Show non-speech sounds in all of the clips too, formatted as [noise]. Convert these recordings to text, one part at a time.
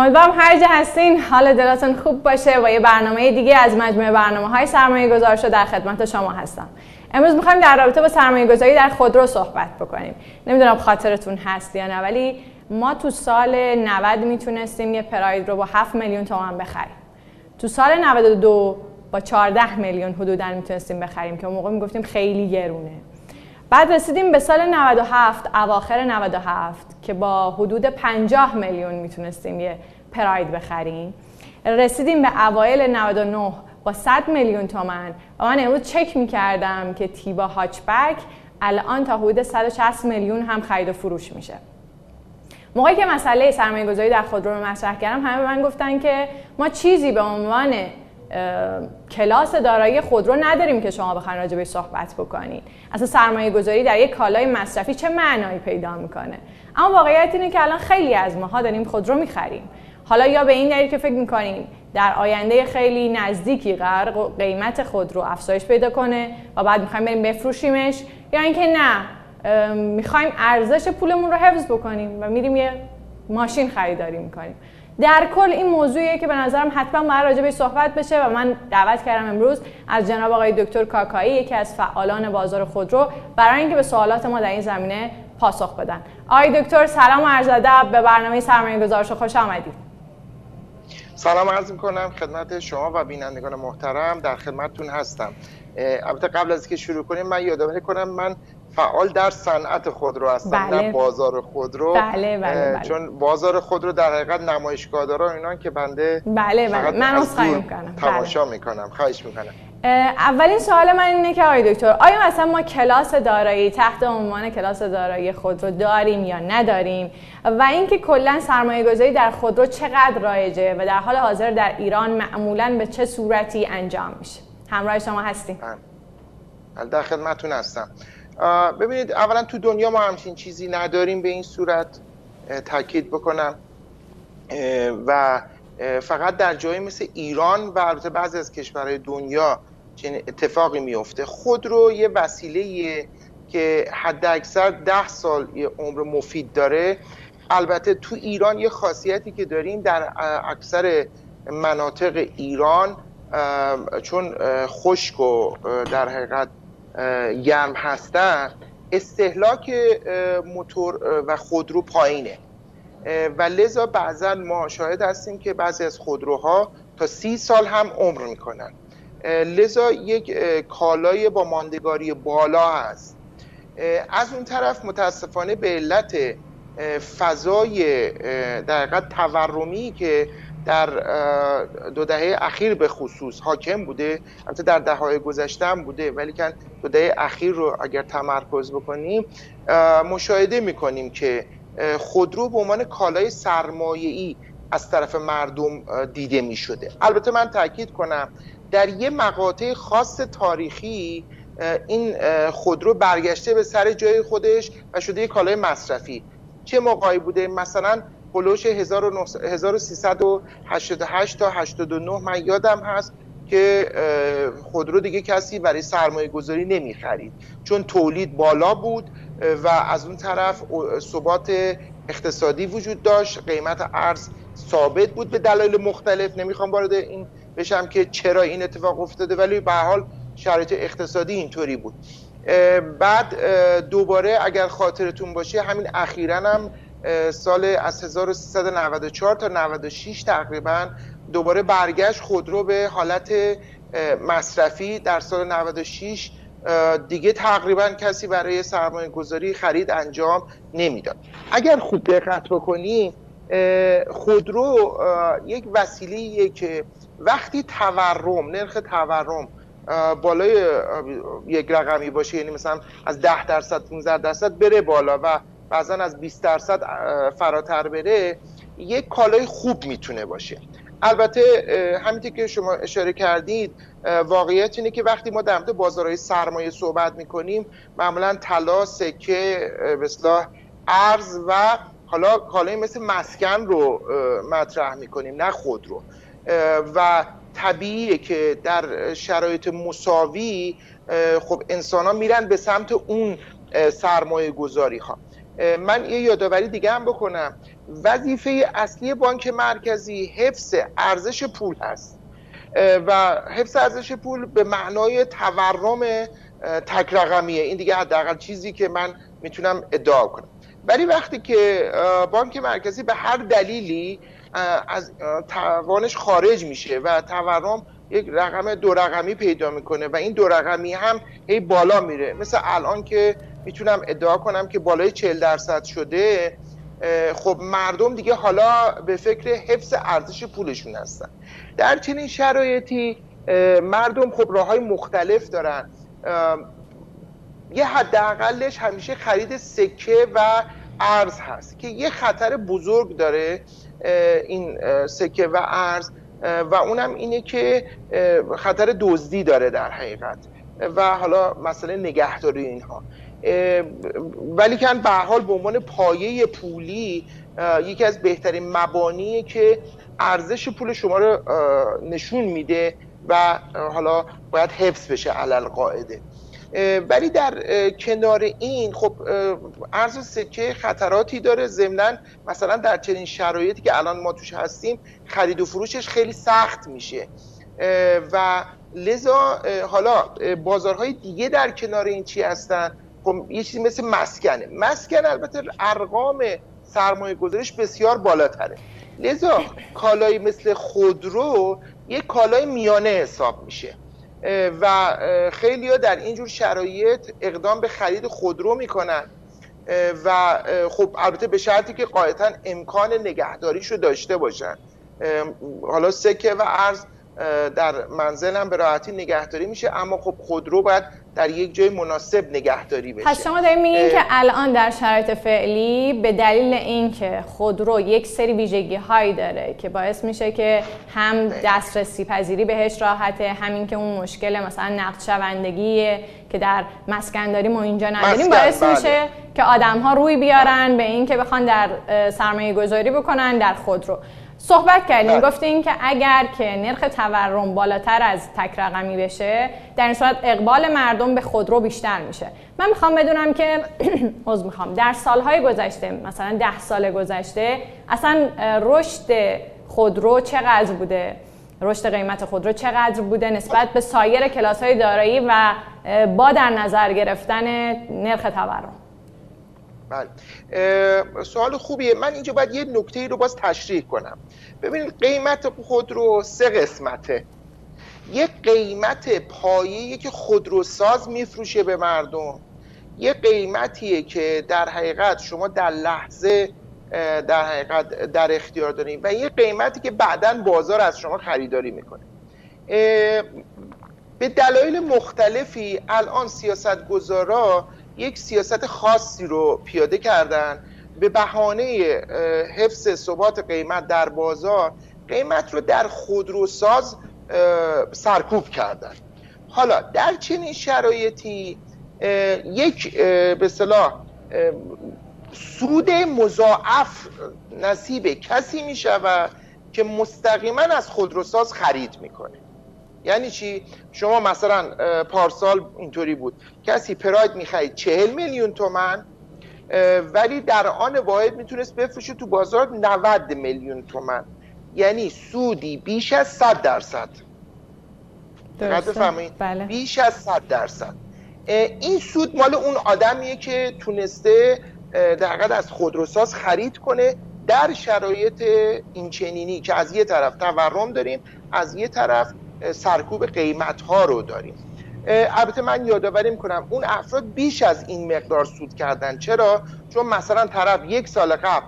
امیدوارم هر جا هستین. حال دلاتون خوب باشه و یه برنامه دیگه از مجموعه برنامه های سرمایه گذار در خدمت شما هستم. امروز می‌خوایم در رابطه با سرمایه گذاری در خودرو صحبت بکنیم. نمی‌دونم خاطرتون هست یا نه ولی ما تو سال 90 می‌تونستیم یه پراید رو با 7 میلیون تومان بخریم. تو سال 92 با 14 میلیون حدودا می‌تونستیم بخریم که اون موقع می‌گفتیم خیلی گرونه. بعد رسیدیم به سال 97 اواخر 97 که با حدود 50 میلیون می‌تونستیم یه پراید بخریم. رسیدیم به اوایل 99 با 100 میلیون تومن. و من امروز چک می‌کردم که تیبا هاچبک الان تا حدود 160 میلیون هم خرید و فروش میشه. موقعی که مسئله سرمایه گذاری در خودرو رو مطرح کردم همه به من گفتن که ما چیزی به عنوان کلاس دارایی خودرو نداریم که شما بخواین راجع صحبت بکنید اصلا سرمایه گذاری در یک کالای مصرفی چه معنایی پیدا می‌کنه؟ اما واقعیت اینه که الان خیلی از ماها داریم خودرو می‌خریم. حالا یا به این دلیل که فکر می‌کنیم در آینده خیلی نزدیکی قرار قیمت خودرو افزایش پیدا کنه و بعد می‌خوایم بریم بفروشیمش یا اینکه نه می‌خوایم ارزش پولمون رو حفظ بکنیم و میریم یه ماشین خریداری می‌کنیم. در کل این موضوعیه که به نظرم حتما باید راجع به صحبت بشه و من دعوت کردم امروز از جناب آقای دکتر کاکایی یکی از فعالان بازار خودرو برای اینکه به سوالات ما در این زمینه پاسخ بدن. آقای دکتر سلام و عرض ادب. به برنامه سرمایه گذارش خوش آمدید. سلام عرض می‌کنم خدمت شما و بینندگان محترم. در خدمتتون هستم. البته قبل از که شروع کنیم من یادآوری کنم من فعال در صنعت خودرو هستم بله. نه بازار خودرو بله بله بله. چون بازار خودرو در حقیقت نمایشگاه داره اینا که بنده بله بله من خواهی می‌کنم تماشا بله. می‌کنم خواهش می‌کنم اولین سوال من اینه که آقای دکتر آیا مثلا ما کلاس دارایی تحت عنوان کلاس دارایی خودرو داریم یا نداریم و اینکه کلا سرمایه گذاری در خودرو چقدر رایجه و در حال حاضر در ایران معمولا به چه صورتی انجام میشه همراه شما هستیم. بله. در خدمتتون هستم. ببینید اولا تو دنیا ما همچین چیزی نداریم به این صورت تاکید بکنم. و فقط در جایی مثل ایران و البته بعضی از کشورهای دنیا چنین اتفاقی میفته. خود رو یه وسیله که حد اکثر ده سال یه عمر مفید داره. البته تو ایران یه خاصیتی که داریم در اکثر مناطق ایران چون خشک و در حقیقت گرم هستن استهلاک موتور و خودرو پایینه. و لذا بعضا ما شاهد هستیم که بعضی از خودروها تا سی سال هم عمر می‌کنن. لذا یک کالای با ماندگاری بالا هست. از اون طرف متاسفانه به علت فضای در تورمی که در دو دهه اخیر به خصوص حاکم بوده البته در دههای گذشته هم بوده ولی که دو دهه اخیر رو اگر تمرکز بکنیم مشاهده می‌کنیم که خودرو به عنوان کالای سرمایه‌ای از طرف مردم دیده می شده البته من تاکید کنم در یه مقاطع خاص تاریخی این خودرو برگشته به سر جای خودش و شده یک کالای مصرفی. چه موقعی بوده؟ مثلا هلوش 1388 تا 89 من یادم هست که خودرو دیگه کسی برای سرمایه گذاری نمی خرید چون تولید بالا بود و از اون طرف ثبات اقتصادی وجود داشت. قیمت ارز ثابت بود به دلایل مختلف. نمی‌خوام وارد این بشم که چرا این اتفاق افتاده ولی به حال شرایط اقتصادی اینطوری بود. بعد دوباره اگر خاطرتون باشه همین اخیرا هم سال از 1394 تا 96 تقریبا دوباره برگشت خودرو به حالت مصرفی. در سال 96 دیگه تقریبا کسی برای سرمایه گذاری خرید انجام نمی‌داد. اگر خوب دقت بکنی خودرو یک وسیله که وقتی تورم نرخ تورم بالای یک رقمی باشه یعنی مثلا از 10 درصد 15 درصد بره بالا و بعضا از 20 درصد فراتر بره یک کالای خوب می‌تونه باشه. البته همینطور که شما اشاره کردید واقعیت اینه که وقتی ما در مورد بازارهای سرمایه صحبت می‌کنیم معمولا طلا سکه به اصطلاح ارز و حالا کالای مثل مسکن رو مطرح می‌کنیم نه خود رو. و طبیعیه که در شرایط مساوی خب انسان ها میرن به سمت اون سرمایه گذاری ها من یه یادآوری دیگه هم بکنم. وظیفه اصلی بانک مرکزی حفظ ارزش پول هست. و حفظ ارزش پول به معنای تورم تک رقمیه. این دیگه حداقل چیزی که من می‌تونم ادعا کنم. ولی وقتی که بانک مرکزی به هر دلیلی از توانش خارج میشه و تورم یک رقم دو رقمی پیدا می‌کنه و این دو رقمی هم هی بالا میره. مثل الان که می‌تونم ادعا کنم که بالای 40 درصد شده خب مردم دیگه حالا به فکر حفظ ارزش پولشون هستن. در چنین شرایطی مردم خب راه های مختلف دارن. یه حداقلش همیشه خرید سکه و ارز هست که یه خطر بزرگ داره این سکه و ارز. و اونم اینه که خطر دزدی داره در حقیقت. و حالا مسئله نگهداری اینها. ولی کن به حال به عنوان پایه پولی یکی از بهترین مبانیه که ارزش پول شما رو نشون میده و حالا باید حفظ بشه علل قاعده. ولی در کنار این خب ارز سکه خطراتی داره. ضمنا مثلا در چنین شرایطی که الان ما توش هستیم خرید و فروشش خیلی سخت میشه. و لذا حالا بازارهای دیگه در کنار این چی هستن؟ خب یه چیزی مثل مسکنه. مسکن البته ارقام سرمایه گذارش بسیار بالاتره. لذا کالایی مثل خودرو یک کالای میانه حساب میشه. و خیلی ها در اینجور شرایط اقدام به خرید خودرو می‌کنن. و خب البته به شرطی که قاعدتا امکان نگهداریش رو داشته باشن. حالا سکه و ارز در منزل هم به راحتی نگهداری میشه. اما خب خودرو باید در یک جای مناسب نگهداری بشه. پس شما دارید میگین که الان در شرایط فعلی به دلیل اینکه خودرو یک سری ویژگی هایی داره که باعث میشه که هم دسترسی پذیری بهش راحته همین که اون مشکل مثلا نقد شوندگیه که در مسکنداری ما اینجا نداریم باعث بله. میشه که آدم ها روی بیارن به اینکه بخوان در سرمایه گذاری بکنن در خودرو. صحبت کردیم. بله. گفتین که اگر که نرخ تورم بالاتر از تک رقمی بشه در این صورت اقبال مردم به خودرو بیشتر میشه. من می‌خوام بدونم که [clears throat] عذر می‌خوام. در سالهای گذشته مثلا ده سال گذشته اصلا رشد خودرو چقدر بوده؟ رشد قیمت خودرو چقدر بوده نسبت به سایر کلاس های دارایی و با در نظر گرفتن نرخ تورم؟ بله. سوال خوبیه. من اینجا باید یه نکته رو باز تشریح کنم. ببینید قیمت خودرو سه قسمته. یه قیمت پایه‌ای که خودروساز میفروشه به مردم. یه قیمتیه که در حقیقت شما در لحظه در حقیقت در اختیار داریم. و یه قیمتی که بعدا بازار از شما خریداری می‌کنه. به دلایل مختلفی الان سیاست گذارا یک سیاست خاصی رو پیاده کردن به بهانه حفظ ثبات قیمت در بازار قیمت رو در خودروساز سرکوب کردن. حالا در چنین شرایطی یک به صلاح سود مضاعف نصیب کسی می شود که مستقیما از خودروساز خرید می‌کنه. یعنی چی؟ شما مثلا پارسال اینطوری بود. کسی پراید می‌خرید چهل میلیون تومن ولی در آن واحد می‌تونست بفروشه تو بازار 90 میلیون تومن یعنی سودی بیش از 100 درصد. بله. بیش از 100 درصد. این سود مال اون آدمیه که تونسته در از خودروساز خرید کنه در شرایط اینچنینی که از یه طرف تورم داریم از یه طرف سرکوب قیمت ها رو داریم. البته من یادآوری می‌کنم اون افراد بیش از این مقدار سود کردن. چرا؟ چون مثلا طرف یک سال قبل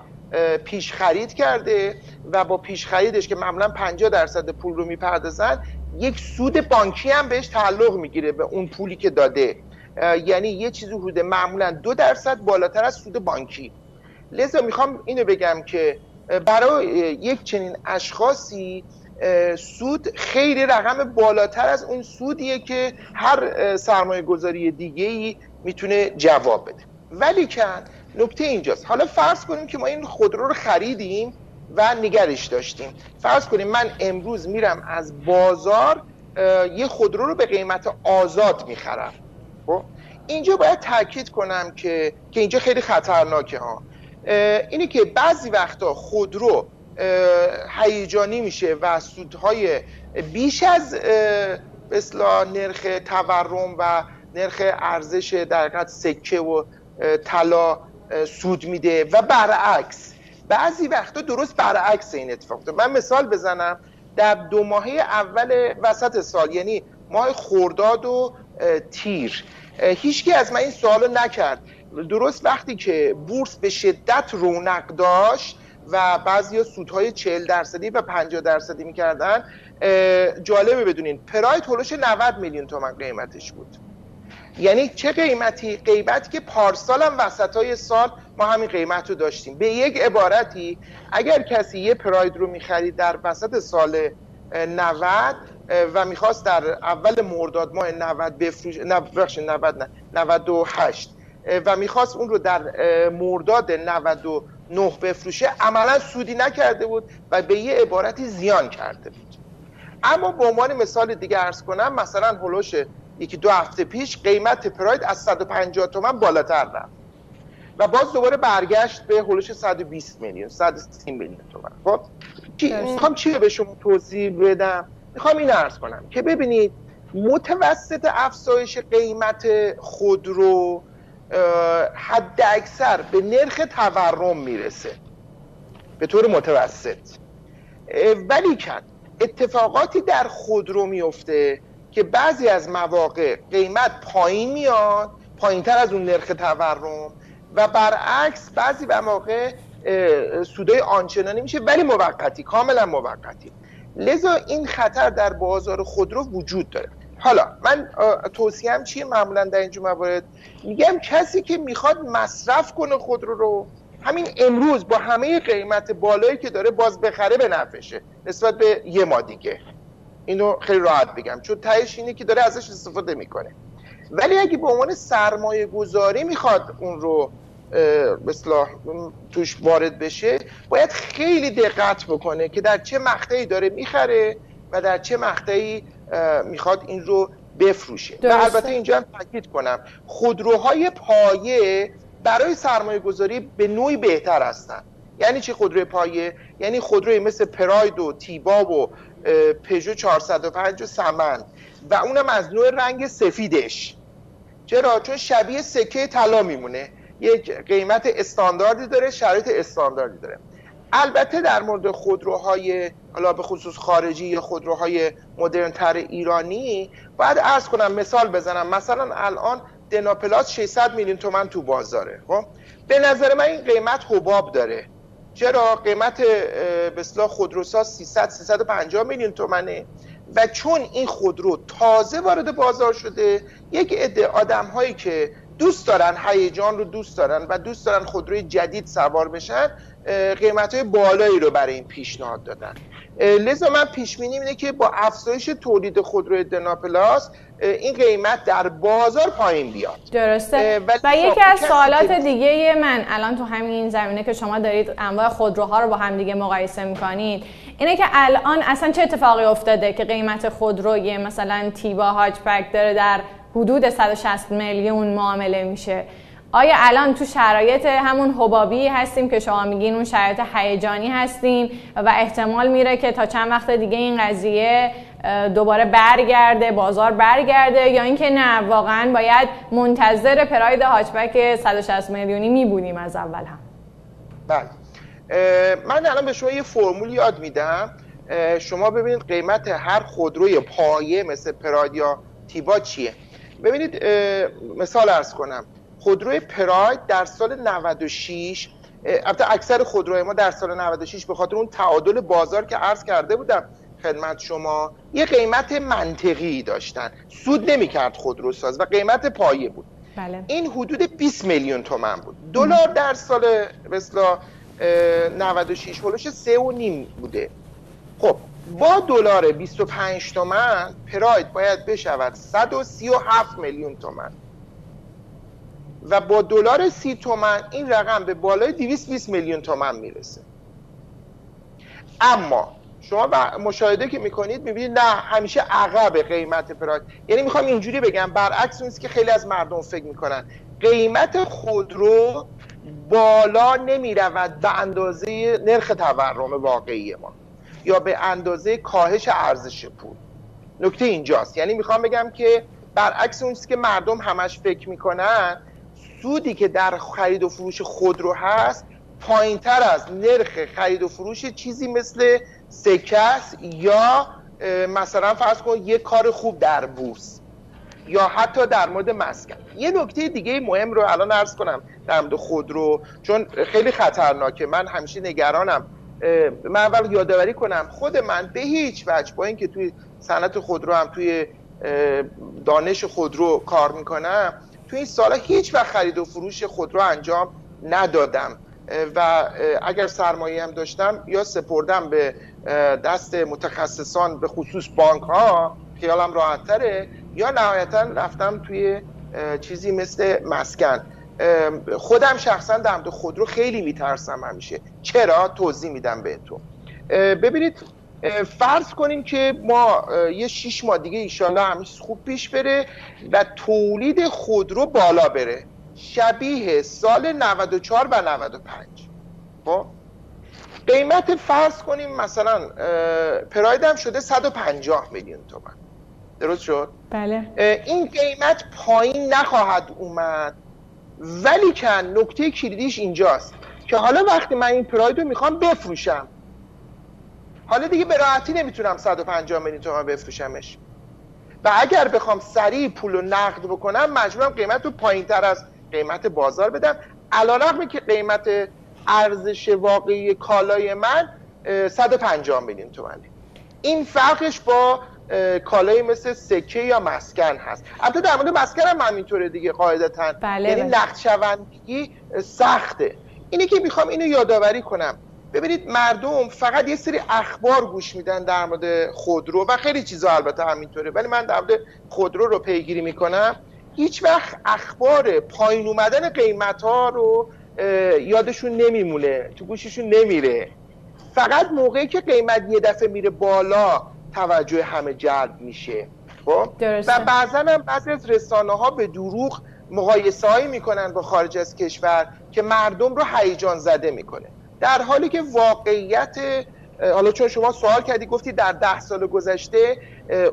پیش خرید کرده و با پیش خریدش که معمولا 50 درصد پول رو می‌پردازن یک سود بانکی هم بهش تعلق می‌گیره به اون پولی که داده. یعنی یه چیزی حدود معمولا دو درصد بالاتر از سود بانکی. لذا می‌خوام اینو بگم که برای یک چنین اشخاصی سود خیلی رقم بالاتر از اون سودیه که هر سرمایه گذاری دیگه ای می‌تونه جواب بده. ولی کن نکته اینجاست. حالا فرض کنیم که ما این خودرو رو خریدیم و نگرش داشتیم. فرض کنیم من امروز میرم از بازار یه خودرو رو به قیمت آزاد می‌خرم. خب؟ اینجا باید تاکید کنم که که اینجا خیلی خطرناکه ها. اینه که بعضی وقتا خودرو هیجانی میشه و سودهای بیش از اصلا نرخ تورم و نرخ ارزش در سکه و طلا سود میده و برعکس. بعضی وقتا درست برعکس این اتفاق من مثال بزنم. در دو ماهه اول وسط سال یعنی ماه خورداد و تیر هیچکی از من این سوالو نکرد. درست وقتی که بورس به شدت رونق داشت و بعضی ها سودهای 40 درصدی و 50 درصدی می‌کردن. جالبه بدونین پراید هلوش 90 میلیون تومن قیمتش بود. یعنی چه قیمتی؟ قیمتی که پارسال هم وسط های سال ما همین قیمت رو داشتیم. به یک عبارتی اگر کسی یه پراید رو می‌خرید در وسط سال 90 و می‌خواست در اول مرداد ماه 90 بفروش نه 90 نه 98 و می‌خواست اون رو در مرداد 99 بفروشه عملا سودی نکرده بود و به یه عبارتی زیان کرده بود. اما به عنوان مثال دیگه ارز کنم مثلا هلوش یکی دو هفته پیش قیمت پراید از 150 تومن بالاتر رفت. و باز دوباره برگشت به هلوش 120 میلیون 130 میلیون تومن. خب می‌خوام چی به شما توضیح بدم؟ می‌خوام این ارز کنم که ببینید متوسط افزایش قیمت خودرو حد اکثر به نرخ تورم می‌رسه. به طور متوسط. ولی کن اتفاقاتی در خودرو میفته که بعضی از مواقع قیمت پایین میاد پایین تر از اون نرخ تورم و برعکس بعضی مواقع سودای آنچنانی میشه ولی موقتی کاملا موقتی. لذا این خطر در بازار خودرو وجود داره. حالا من توصیم چیه معمولا در اینجور موارد؟ میگم کسی که می‌خواد مصرف کنه خودرو رو همین امروز با همه قیمت بالایی که داره باز بخره به نفشه نسبت به یه ما دیگه. اینو خیلی راحت بگم چون تهش اینه که داره ازش استفاده می‌کنه. ولی اگه به عنوان سرمایه گذاری می‌خواد اون رو مثلا توش وارد بشه باید خیلی دقت بکنه که در چه مقطعی داره می‌خره و در چه مقطعی می‌خواد این رو بفروشه. و البته اینجا هم تاکید کنم. خودروهای پایه برای سرمایه گذاری به نوعی بهتر هستن. یعنی چی خودروی پایه؟ یعنی خودروی مثل پراید و تیبا و پژو 405 و سمن و اونم از نوع رنگ سفیدش. چرا؟ چون شبیه سکه طلا میمونه. یک قیمت استانداردی داره شرایط استانداردی داره. البته در مورد خودروهای حالا به خصوص خارجی یا خودروهای مدرنتر ایرانی باید ارز کنم مثال بزنم. مثلا الان دناپلاس 600 میلیون تومن تو بازاره خب؟ به نظر من این قیمت حباب داره. چرا؟ قیمت به اصطلاح خودروساز 300 350 میلیون تومنه. و چون این خودرو تازه وارد بازار شده یک عده آدم هایی که دوست دارن هیجان رو دوست دارن و دوست دارن خودروی جدید سوار بشن قیمت های بالایی رو برای این پیشنهاد دادن. لذا من پیش بینی اینه که با افزایش تولید خودروی دناپلاس این قیمت در بازار پایین بیاد. درسته. و یکی از سوالات دیگه من الان تو همین زمینه که شما دارید انواع خودروها رو با هم دیگه مقایسه می‌کنید اینه که الان اصلا چه اتفاقی افتاده که قیمت خودروی مثلا تیبا هاج پک داره در حدود 160 میلیون معامله میشه. آیا الان تو شرایط همون حبابی هستیم که شما میگین اون شرایط هیجانی هستیم و احتمال میره که تا چند وقت دیگه این قضیه دوباره برگرده بازار برگرده یا اینکه نه واقعا باید منتظر پراید هاچبک 160 میلیونی میبودیم از اول هم؟ بله. من الان به شما یه فرمول یاد میدم. شما ببینید قیمت هر خودروی پایه مثل پراید یا تیبا چیه؟ ببینید مثال ارز کنم. خودروی پراید در سال 96 البته اکثر خودروی ما در سال 96 به خاطر اون تعادل بازار که عرض کرده بودم خدمت شما یه قیمت منطقی داشتن. سود نمی‌کرد خودروساز و قیمت پایه بود. بله. این حدود 20 میلیون تومن بود. دلار در سال مثلا 96 هولوش 3 و نیم بوده. خب با دلار 25 تومن پراید باید بشود 137 میلیون تومن. و با دلار 30 تومن این رقم به بالای 220 میلیون تومن می‌رسه. اما شما مشاهده که می‌کنید می‌بینید نه همیشه عقب قیمت پراید یعنی می‌خوام اینجوری بگم برعکس اون که خیلی از مردم فکر می‌کنن. قیمت خودرو بالا نمی‌رود به اندازه نرخ تورم واقعی ما یا به اندازه کاهش ارزش پول. نکته اینجاست. یعنی می‌خوام بگم که برعکس اون که مردم همش فکر می‌کنن سودی که در خرید و فروش خودرو هست پایین تر از نرخ خرید و فروش چیزی مثل سکس یا مثلا فرض کن یک کار خوب در بورس یا حتی در مورد مسکن. یه نکته دیگه مهم رو الان عرض کنم در مورد خودرو چون خیلی خطرناکه. من همیشه نگرانم. من اول یادآوری کنم خود من به هیچ وجه با اینکه توی صنعت خودرو هم توی دانش خودرو کار می‌کنم توی این سالا هیچ وقت خرید و فروش خودرو انجام ندادم. و اگر سرمایه هم داشتم یا سپردم به دست متخصصان به خصوص بانک ها خیالم راحت تره یا نهایتا رفتم توی چیزی مثل مسکن. خودم شخصا در مورد خودرو خیلی میترسم همیشه. چرا؟ توضیح میدم بهتون. ببینید فرض کنیم که ما یه شیش ماه دیگه ایشالله همیشه خوب پیش بره و تولید خودرو بالا بره. شبیه سال 94 و 95 خب؟ قیمت فرض کنیم مثلا پراید هم شده 150 میلیون تومن. درست شد؟ بله. این قیمت پایین نخواهد اومد. ولی کن نکته کلیدیش اینجاست که حالا وقتی من این پراید رو می‌خوام بفروشم حالا دیگه به راحتی نمی‌تونم 150 میلیون تومن بفروشمش. و اگر بخوام سریع پول رو نقد بکنم مجبورم قیمت رو پایین تر از قیمت بازار بدم. علا رقمی که قیمت ارزش واقعی کالای من 150 میلیون تومنه. این فرقش با کالایی مثل سکه یا مسکن هست. البته در مورد مسکن هم همینطوره دیگه قاعدتا. بله یعنی بله. نقد شوندگی سخته. اینی که می‌خوام اینو یادآوری کنم. ببینید مردم فقط یه سری اخبار گوش میدن در مورد خودرو و خیلی چیزا البته همینطوره. ولی من در مورد خودرو رو پیگیری می‌کنم. هیچ وقت اخبار پایین اومدن قیمت ها رو یادشون نمیمونه تو گوششون نمیره. فقط موقعی که قیمت یه دفعه میره بالا توجه همه جلب میشه. خب؟ و بعضا هم بعضی از رسانه ها به دروغ مقایسه هایی می‌کنن با خارج از کشور که مردم رو هیجان زده می‌کنه. در حالی که واقعیت حالا چون شما سوال کردی گفتی در ده سال گذشته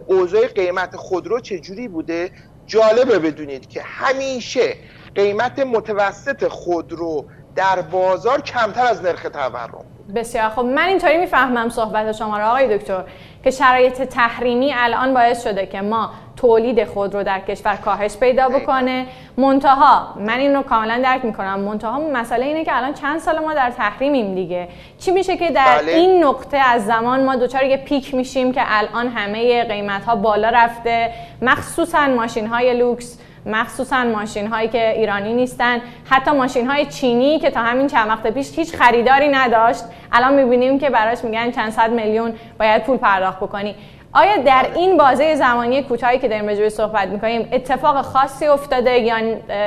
اوضاع قیمت خودرو چجوری بوده؟ جالبه بدونید که همیشه قیمت متوسط خودرو در بازار کمتر از نرخ تورم. بسیار. خب من اینطوری می‌فهمم صحبت شما را آقای دکتر که شرایط تحریمی الان باعث شده که ما تولید خود رو در کشور کاهش پیدا بکنه. منتها من این رو کاملا درک می‌کنم. منتها مسئله اینه که الان چند سال ما در تحریمیم دیگه. چی میشه که در بله. این نقطه از زمان ما دوچار یه پیک میشیم که الان همه قیمت ها بالا رفته. مخصوصا ماشین های لوکس. مخصوصا ماشین هایی که ایرانی نیستن. حتی ماشین های چینی که تا همین چند وقت پیش هیچ خریداری نداشت الان می‌بینیم که براش میگن چند صد میلیون باید پول پرداخت بکنی. آیا در این بازه زمانی کوتاهی که داریم راجع صحبت می‌کنیم اتفاق خاصی افتاده یا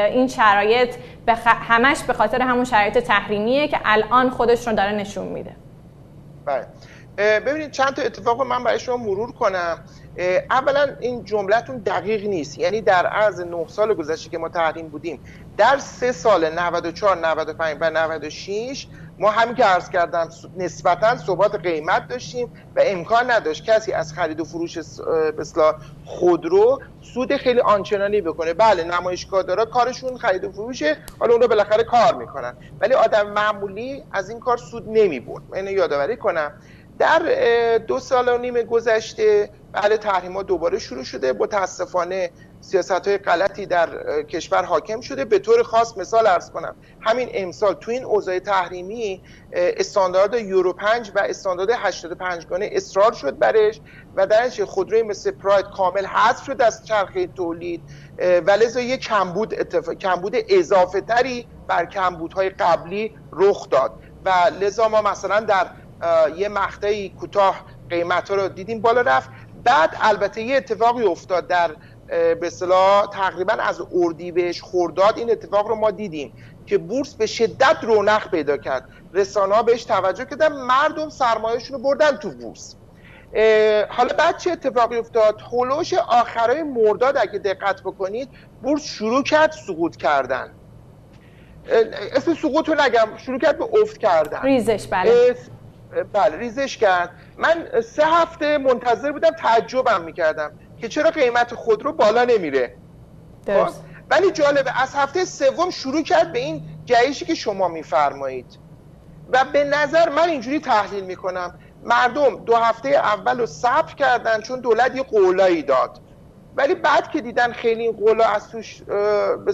این شرایط همش به خاطر همون شرایط تحریمیه که الان خودش رو داره نشون میده؟ بله. ببینید چند تا اتفاق من برای شما مرور کنم. اولا این جملتون دقیق نیست. یعنی در عرض 9 سال گذشته که ما تحریم بودیم در سه سال 94 95 و 96 ما همین که عرض کردم نسبتا ثبات قیمت داشتیم و امکان نداشت کسی از خرید و فروش مثلا خودرو سود خیلی آنچنانی بکنه. بله نمایشگاهدارا کارشون خرید و فروشه حالا اون رو بالاخره کار می‌کنن. ولی آدم معمولی از این کار سود نمی‌برد. من یادآوری کنم. در دو سال و نیم گذشته بله تحریم ها دوباره شروع شده. متاسفانه سیاست های غلطی در کشور حاکم شده. به طور خاص مثال ارز کنم همین امسال تو این اوضاع تحریمی استاندارد یورو 5 و استاندارد 85 گانه اصرار شد برش و در خودروی مثل پراید کامل حذف شد از چرخه تولید. و لذا یک کمبود اتفاق کمبود اضافه تری بر کمبودهای قبلی رخ داد. و لذا ما مثلا در یه مقطعی کوتاه قیمت ها رو دیدیم بالا رفت. بعد البته یه اتفاقی افتاد در به اصطلاح تقریبا از اردیبهشت خرداد این اتفاق رو ما دیدیم که بورس به شدت رونق پیدا کرد. رسانه ها بهش توجه کردن مردم سرمایهشون رو بردن تو بورس. حالا بعد چه اتفاقی افتاد؟ هولوش آخرای مرداد اگه دقت بکنید بورس شروع کرد سقوط کردن. اسم سقوط رو نگم شروع کرد به افت کردن. ریزش بله. بله ریزش کرد. من سه هفته منتظر بودم تعجبم می‌کردم که چرا قیمت خودرو بالا نمیره. درست. خب؟ ولی جالبه از هفته سوم شروع کرد به این جهشی که شما میفرمایید. و به نظر من اینجوری تحلیل می‌کنم. مردم دو هفته اول رو صبر کردن چون دولت یه قولایی داد. ولی بعد که دیدن خیلی این قولا از توش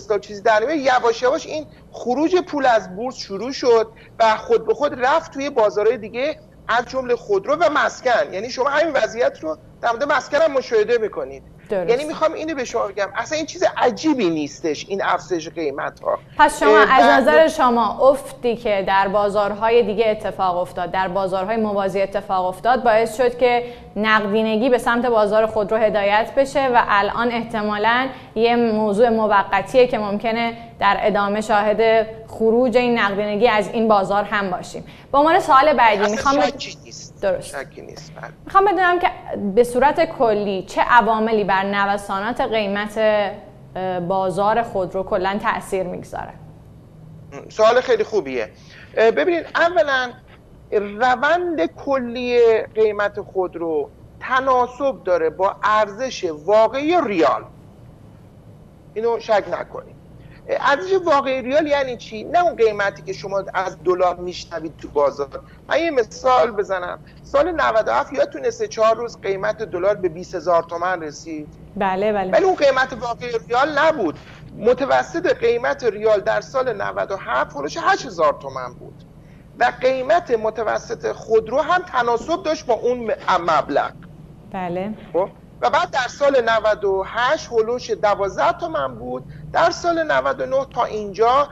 به چیزی در یواش یواش این خروج پول از بورس شروع شد و خود به خود رفت توی بازارهای دیگه از جمله خودرو و مسکن. یعنی شما همین وضعیت رو در مورد مسکن هم مشاهده می‌کنید. درست. یعنی می‌خوام اینو به شما بگم اصلا این چیز عجیبی نیستش این افزایش قیمت ها. پس شما از نظر شما افتی که در بازارهای دیگه اتفاق افتاد در بازارهای موازی اتفاق افتاد باعث شد که نقدینگی به سمت بازار خودرو هدایت بشه و الان احتمالا یه موضوع موقتیه که ممکنه در ادامه شاهد خروج این نقدینگی از این بازار هم باشیم. به عنوان سوال بعدی می‌خوام درست. نیست بله. می‌خوام بدونم که به صورت کلی چه عواملی بر نوسانات قیمت بازار خودرو کلا تاثیر می‌گذاره؟ سوال خیلی خوبیه. ببینید اولا روند کلی قیمت خودرو تناسب داره با ارزش واقعی ریال. اینو شک نکنید. ارزش واقعی ریال یعنی چی؟ نه اون قیمتی که شما از دلار میشنوید تو بازار. من یه مثال بزنم. سال 97 یادتونه سه چهار روز قیمت دلار به 20 هزار تومن رسید؟ بله بله. ولی اون قیمت واقعی ریال نبود. متوسط قیمت ریال در سال 97 فروش 8000 تومن بود. و قیمت متوسط خودرو هم تناسب داشت با اون مبلغ. بله. خب؟ و بعد در سال 98 هلوش 12 تومن بود. در سال 99 تا اینجا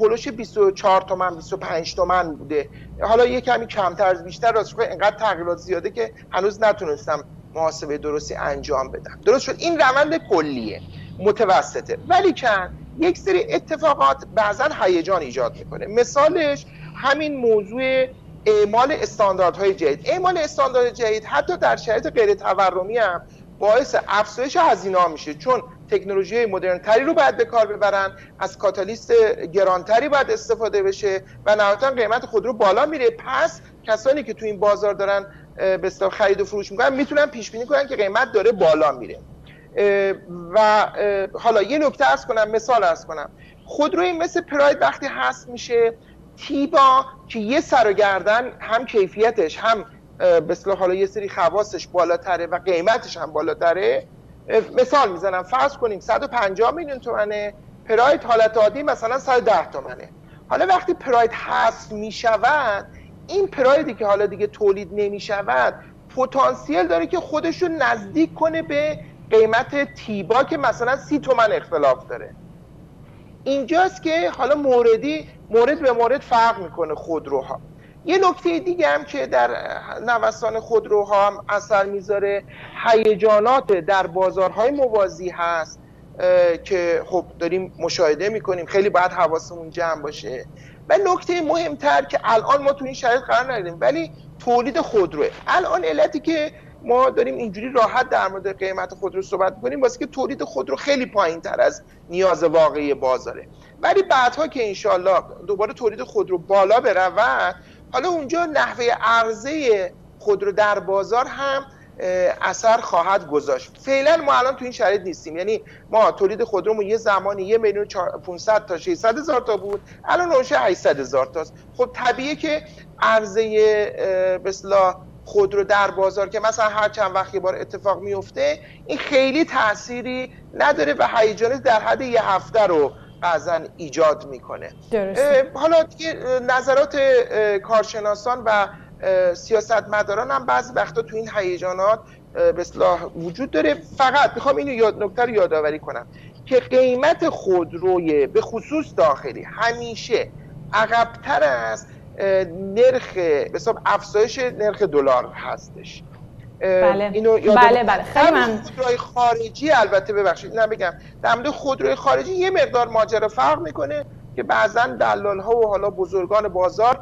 هلوش 24 تومن 25 تومن بوده. حالا یه کمی کمتر بیشتر راست اینقدر تغییرات زیاده که هنوز نتونستم محاسبه درستی انجام بدم. درست شد. این روند کلیه. متوسطه. ولی کن یک سری اتفاقات بعضا هیجان ایجاد می‌کنه. مثالش همین موضوع اعمال استانداردهای جدید. اعمال استاندارد جدید حتی در شرایط غیر تورمی هم باعث افزایش هزینه میشه چون تکنولوژی مدرن تری رو باید به کار ببرن از کاتالیست گرانتری باید استفاده بشه و نهایتا قیمت خودرو بالا میره. پس کسانی که تو این بازار دارن به خرید و فروش می‌کنن می‌تونن پیش بینی کنن که قیمت داره بالا میره. و حالا یه نکته ارز کنم مثال ارز کنم. خودروی مثل پراید وقتی هست میشه تیبا که یه سر و گردن هم کیفیتش هم به حالا یه سری خواستش بالاتره و قیمتش هم بالاتره. مثال می‌زنم فرض کنیم 150 میلیون تومنه پراید حالت عادی مثلا 110 تومنه. حالا وقتی پراید حذف می‌شود این پرایدی که حالا دیگه تولید نمی‌شود پتانسیل داره که خودش رو نزدیک کنه به قیمت تیبا که مثلا سی تومن اختلاف داره. اینجاست که حالا موردی مورد به مورد فرق می‌کنه خودروها. یه نکته دیگه هم که در نوسان خودروها هم اثر می‌ذاره هیجانات در بازارهای موازی هست که خب داریم مشاهده می‌کنیم. خیلی باید حواسمون جمع باشه. و نکته مهمتر که الان ما تو این شرایط قرار نداریم ولی تولید خودروه. الان علتی که ما داریم اینجوری راحت در مورد قیمت خودرو صحبت می‌کنیم واسه که تولید خودرو خیلی پایین تر از نیاز واقعی بازاره. ولی بعدها که انشالله دوباره تولید خودرو بالا برود حالا اونجا نحوه عرضه خودرو در بازار هم اثر خواهد گذاشت. فعلا ما الان تو این شرایط نیستیم. یعنی ما تولید خودرومون یه زمانی یه میلیون 500 تا 600 هزار تا بود الان اونشه 800 هزار تاست. خب طبیعیه که عرضه به خودرو در بازار که مثلا هر چند وقت یه بار اتفاق میفته این خیلی تأثیری نداره و هیجان در حد یه هفته رو بعضا ایجاد می‌کنه. حالا نظرات کارشناسان و سیاستمداران هم بعضی وقتا تو این هیجانات به اصلاح وجود داره. فقط می‌خوام اینو یاد نکته رو یادآوری کنم که قیمت خودروی به خصوص داخلی همیشه عقبتر از نرخ به افزایش نرخ دلار هستش. بله. اینو بله بله. خیلی من خودروی خارجی البته ببخشید اینم بگم در مورد خودروی خارجی یه مقدار ماجرا فرق می‌کنه که بعضا دلال ها و حالا بزرگان بازار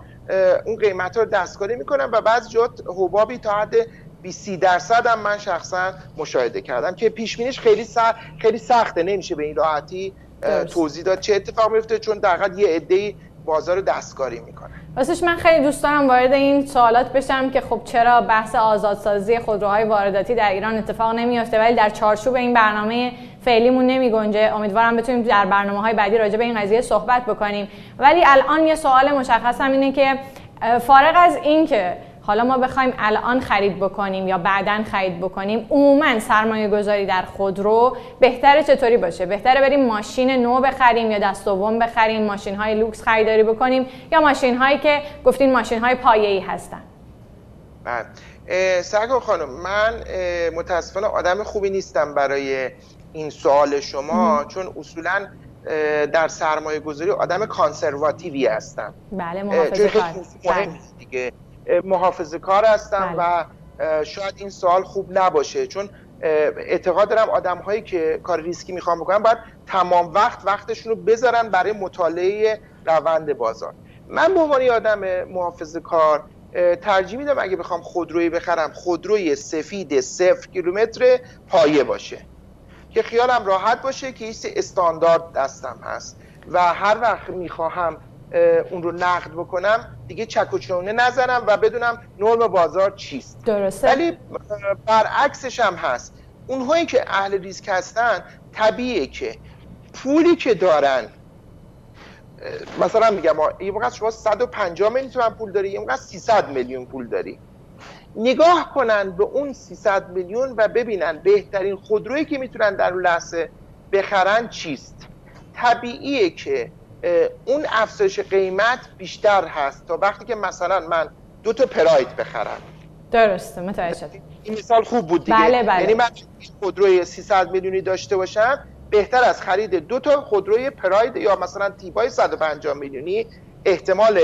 اون قیمت رو دستکاری می‌کنن و بعض جات حبابی تا حد 20 درصد هم من شخصا مشاهده کردم که پیش خیلی سخت خیلی سخته. نمیشه به این راحتی توضیح داد چه اتفاق میفته چون در یه عده بازار دستکاری می‌کنه. راستش من خیلی دوست دارم وارد این سوالات بشم که خب چرا بحث آزادسازی خودروهای وارداتی در ایران اتفاق نمیافته ولی در چارچوب این برنامه فعلیمون نمی گنجه امیدوارم بتونیم در برنامه های بعدی راجع به این قضیه صحبت بکنیم. ولی الان یه سوال مشخص هم اینه که فارغ از این که حالا ما بخوایم الان خرید بکنیم یا بعدا خرید بکنیم عموما سرمایه گذاری در خودرو بهتره چطوری باشه؟ بهتره بریم ماشین نو بخریم یا دست دوم بخریم ماشین های لوکس خریداری بکنیم یا ماشین هایی که گفتین ماشین های پایه‌ای هستن؟ بله سرکار خانم من متاسفانه آدم خوبی نیستم برای این سوال شما چون اصولا در سرمایه گذاری آدم کانسرواتیوی هستم. بله محافظه کار دیگه. محافظه کار هستم بله. و شاید این سوال خوب نباشه چون اعتقاد دارم آدم هایی که کار ریسکی می‌خوام بکنن باید تمام وقت وقتشون رو بذارن برای مطالعه روند بازار من به عنوان آدم محافظه کار ترجیح میدم اگه بخوام خودرویی بخرم خودروی سفید صفر کیلومتر پایه باشه که خیالم راحت باشه که ایست استاندارد دستم هست و هر وقت می‌خواهم اون رو نقد بکنم دیگه چک و چونه نزنم و بدونم نرم بازار چیست. درسته. ولی برعکسش هم هست. اونهایی که اهل ریسک هستن طبیعیه که پولی که دارن مثلا میگم یه موقع شما 150 میلیون تومن پول داری یه موقع 300 میلیون پول داری. نگاه کنن به اون 300 میلیون و ببینن بهترین خودرویی که می‌تونن در اون لحظه بخرن چیست. طبیعیه که اون افزایش قیمت بیشتر هست تا وقتی که مثلا من دو تا پراید بخرم. درسته متوجه این مثال خوب بود دیگه. بله بله. یعنی من خودروی 300 میلیونی داشته باشم بهتر از خرید دو تا خودروی پراید یا مثلا تیپای 150 میلیونی احتمال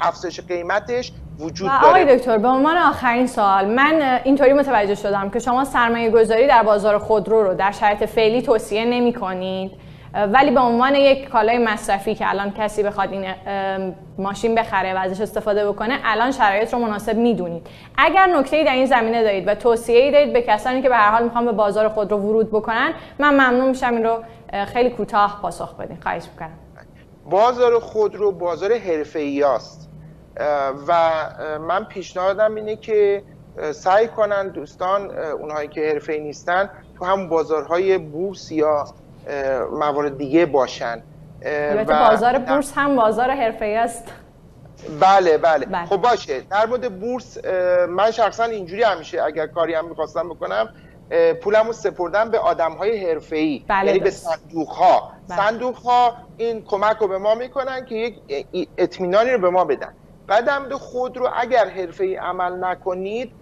افزایش قیمتش وجود داره. آقای دکتر به عنوان آخرین سوال من اینطوری متوجه شدم که شما سرمایه گذاری در بازار خودرو رو در شرایط فعلی توصیه نمی کنید ولی به عنوان یک کالای مصرفی که الان کسی بخواد این ماشین بخره و ازش استفاده بکنه الان شرایط رو مناسب می‌دونید. اگر نکته در این زمینه دارید و توصیه دارید به کسانی که به هر حال می‌خوان به بازار خود رو ورود بکنن من ممنون میشم این رو خیلی کوتاه پاسخ بدین. خواهش می‌کنم. بازار خودرو بازار حرفه‌ای است و من پیشنهادم اینه که سعی کنن دوستان اونهایی که حرفه‌ای نیستن تو هم بازارهای بورس یا موارد دیگه باشن. و بازار بورس هم بازار حرفه‌ای است. بله،, بله. بله. خب باشه. در مورد بورس من شخصا اینجوری همیشه اگر کاری هم می‌خواستم بکنم پولم رو سپردم به آدم های حرفه ای بله یعنی به صندوق ها بله. صندوق ها این کمک رو به ما می‌کنن که یک اطمینانی رو به ما بدن. بعد هم خود رو اگر حرفه ای عمل نکنید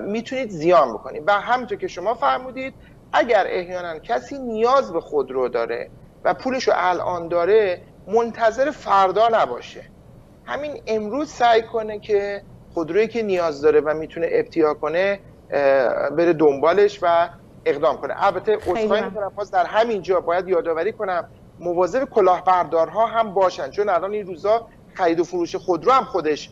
می‌تونید زیان بکنید. و همونطور که شما فرمودید اگر احیانا کسی نیاز به خودرو داره و پولش رو الان داره منتظر فردا نباشه. همین امروز سعی کنه که خودرویی که نیاز داره و می‌تونه ابتیا کنه بره دنبالش و اقدام کنه. البته عذرخواهی می‌کنم باز در همین جا باید یادآوری کنم مواظب کلاهبردارها هم باشن چون الان این روزا خرید و فروش خودرو هم خودش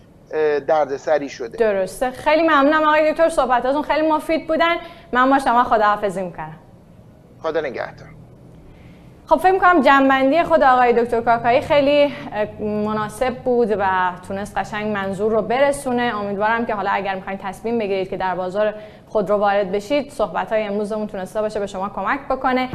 دردسری شده. درسته. خیلی ممنونم آقای دکتر صحبتاتون خیلی مفید بودن. من با شما خداحافظی می‌کنم. خدا نگهدار. خب فکر می‌کنم جنبندی خود آقای دکتر کاکایی خیلی مناسب بود و تونست قشنگ منظور رو برسونه. امیدوارم که حالا اگر می‌خواین تصمیم بگیرید که در بازار خود رو وارد بشید صحبت های امروزمون تونسته باشه به شما کمک بکنه.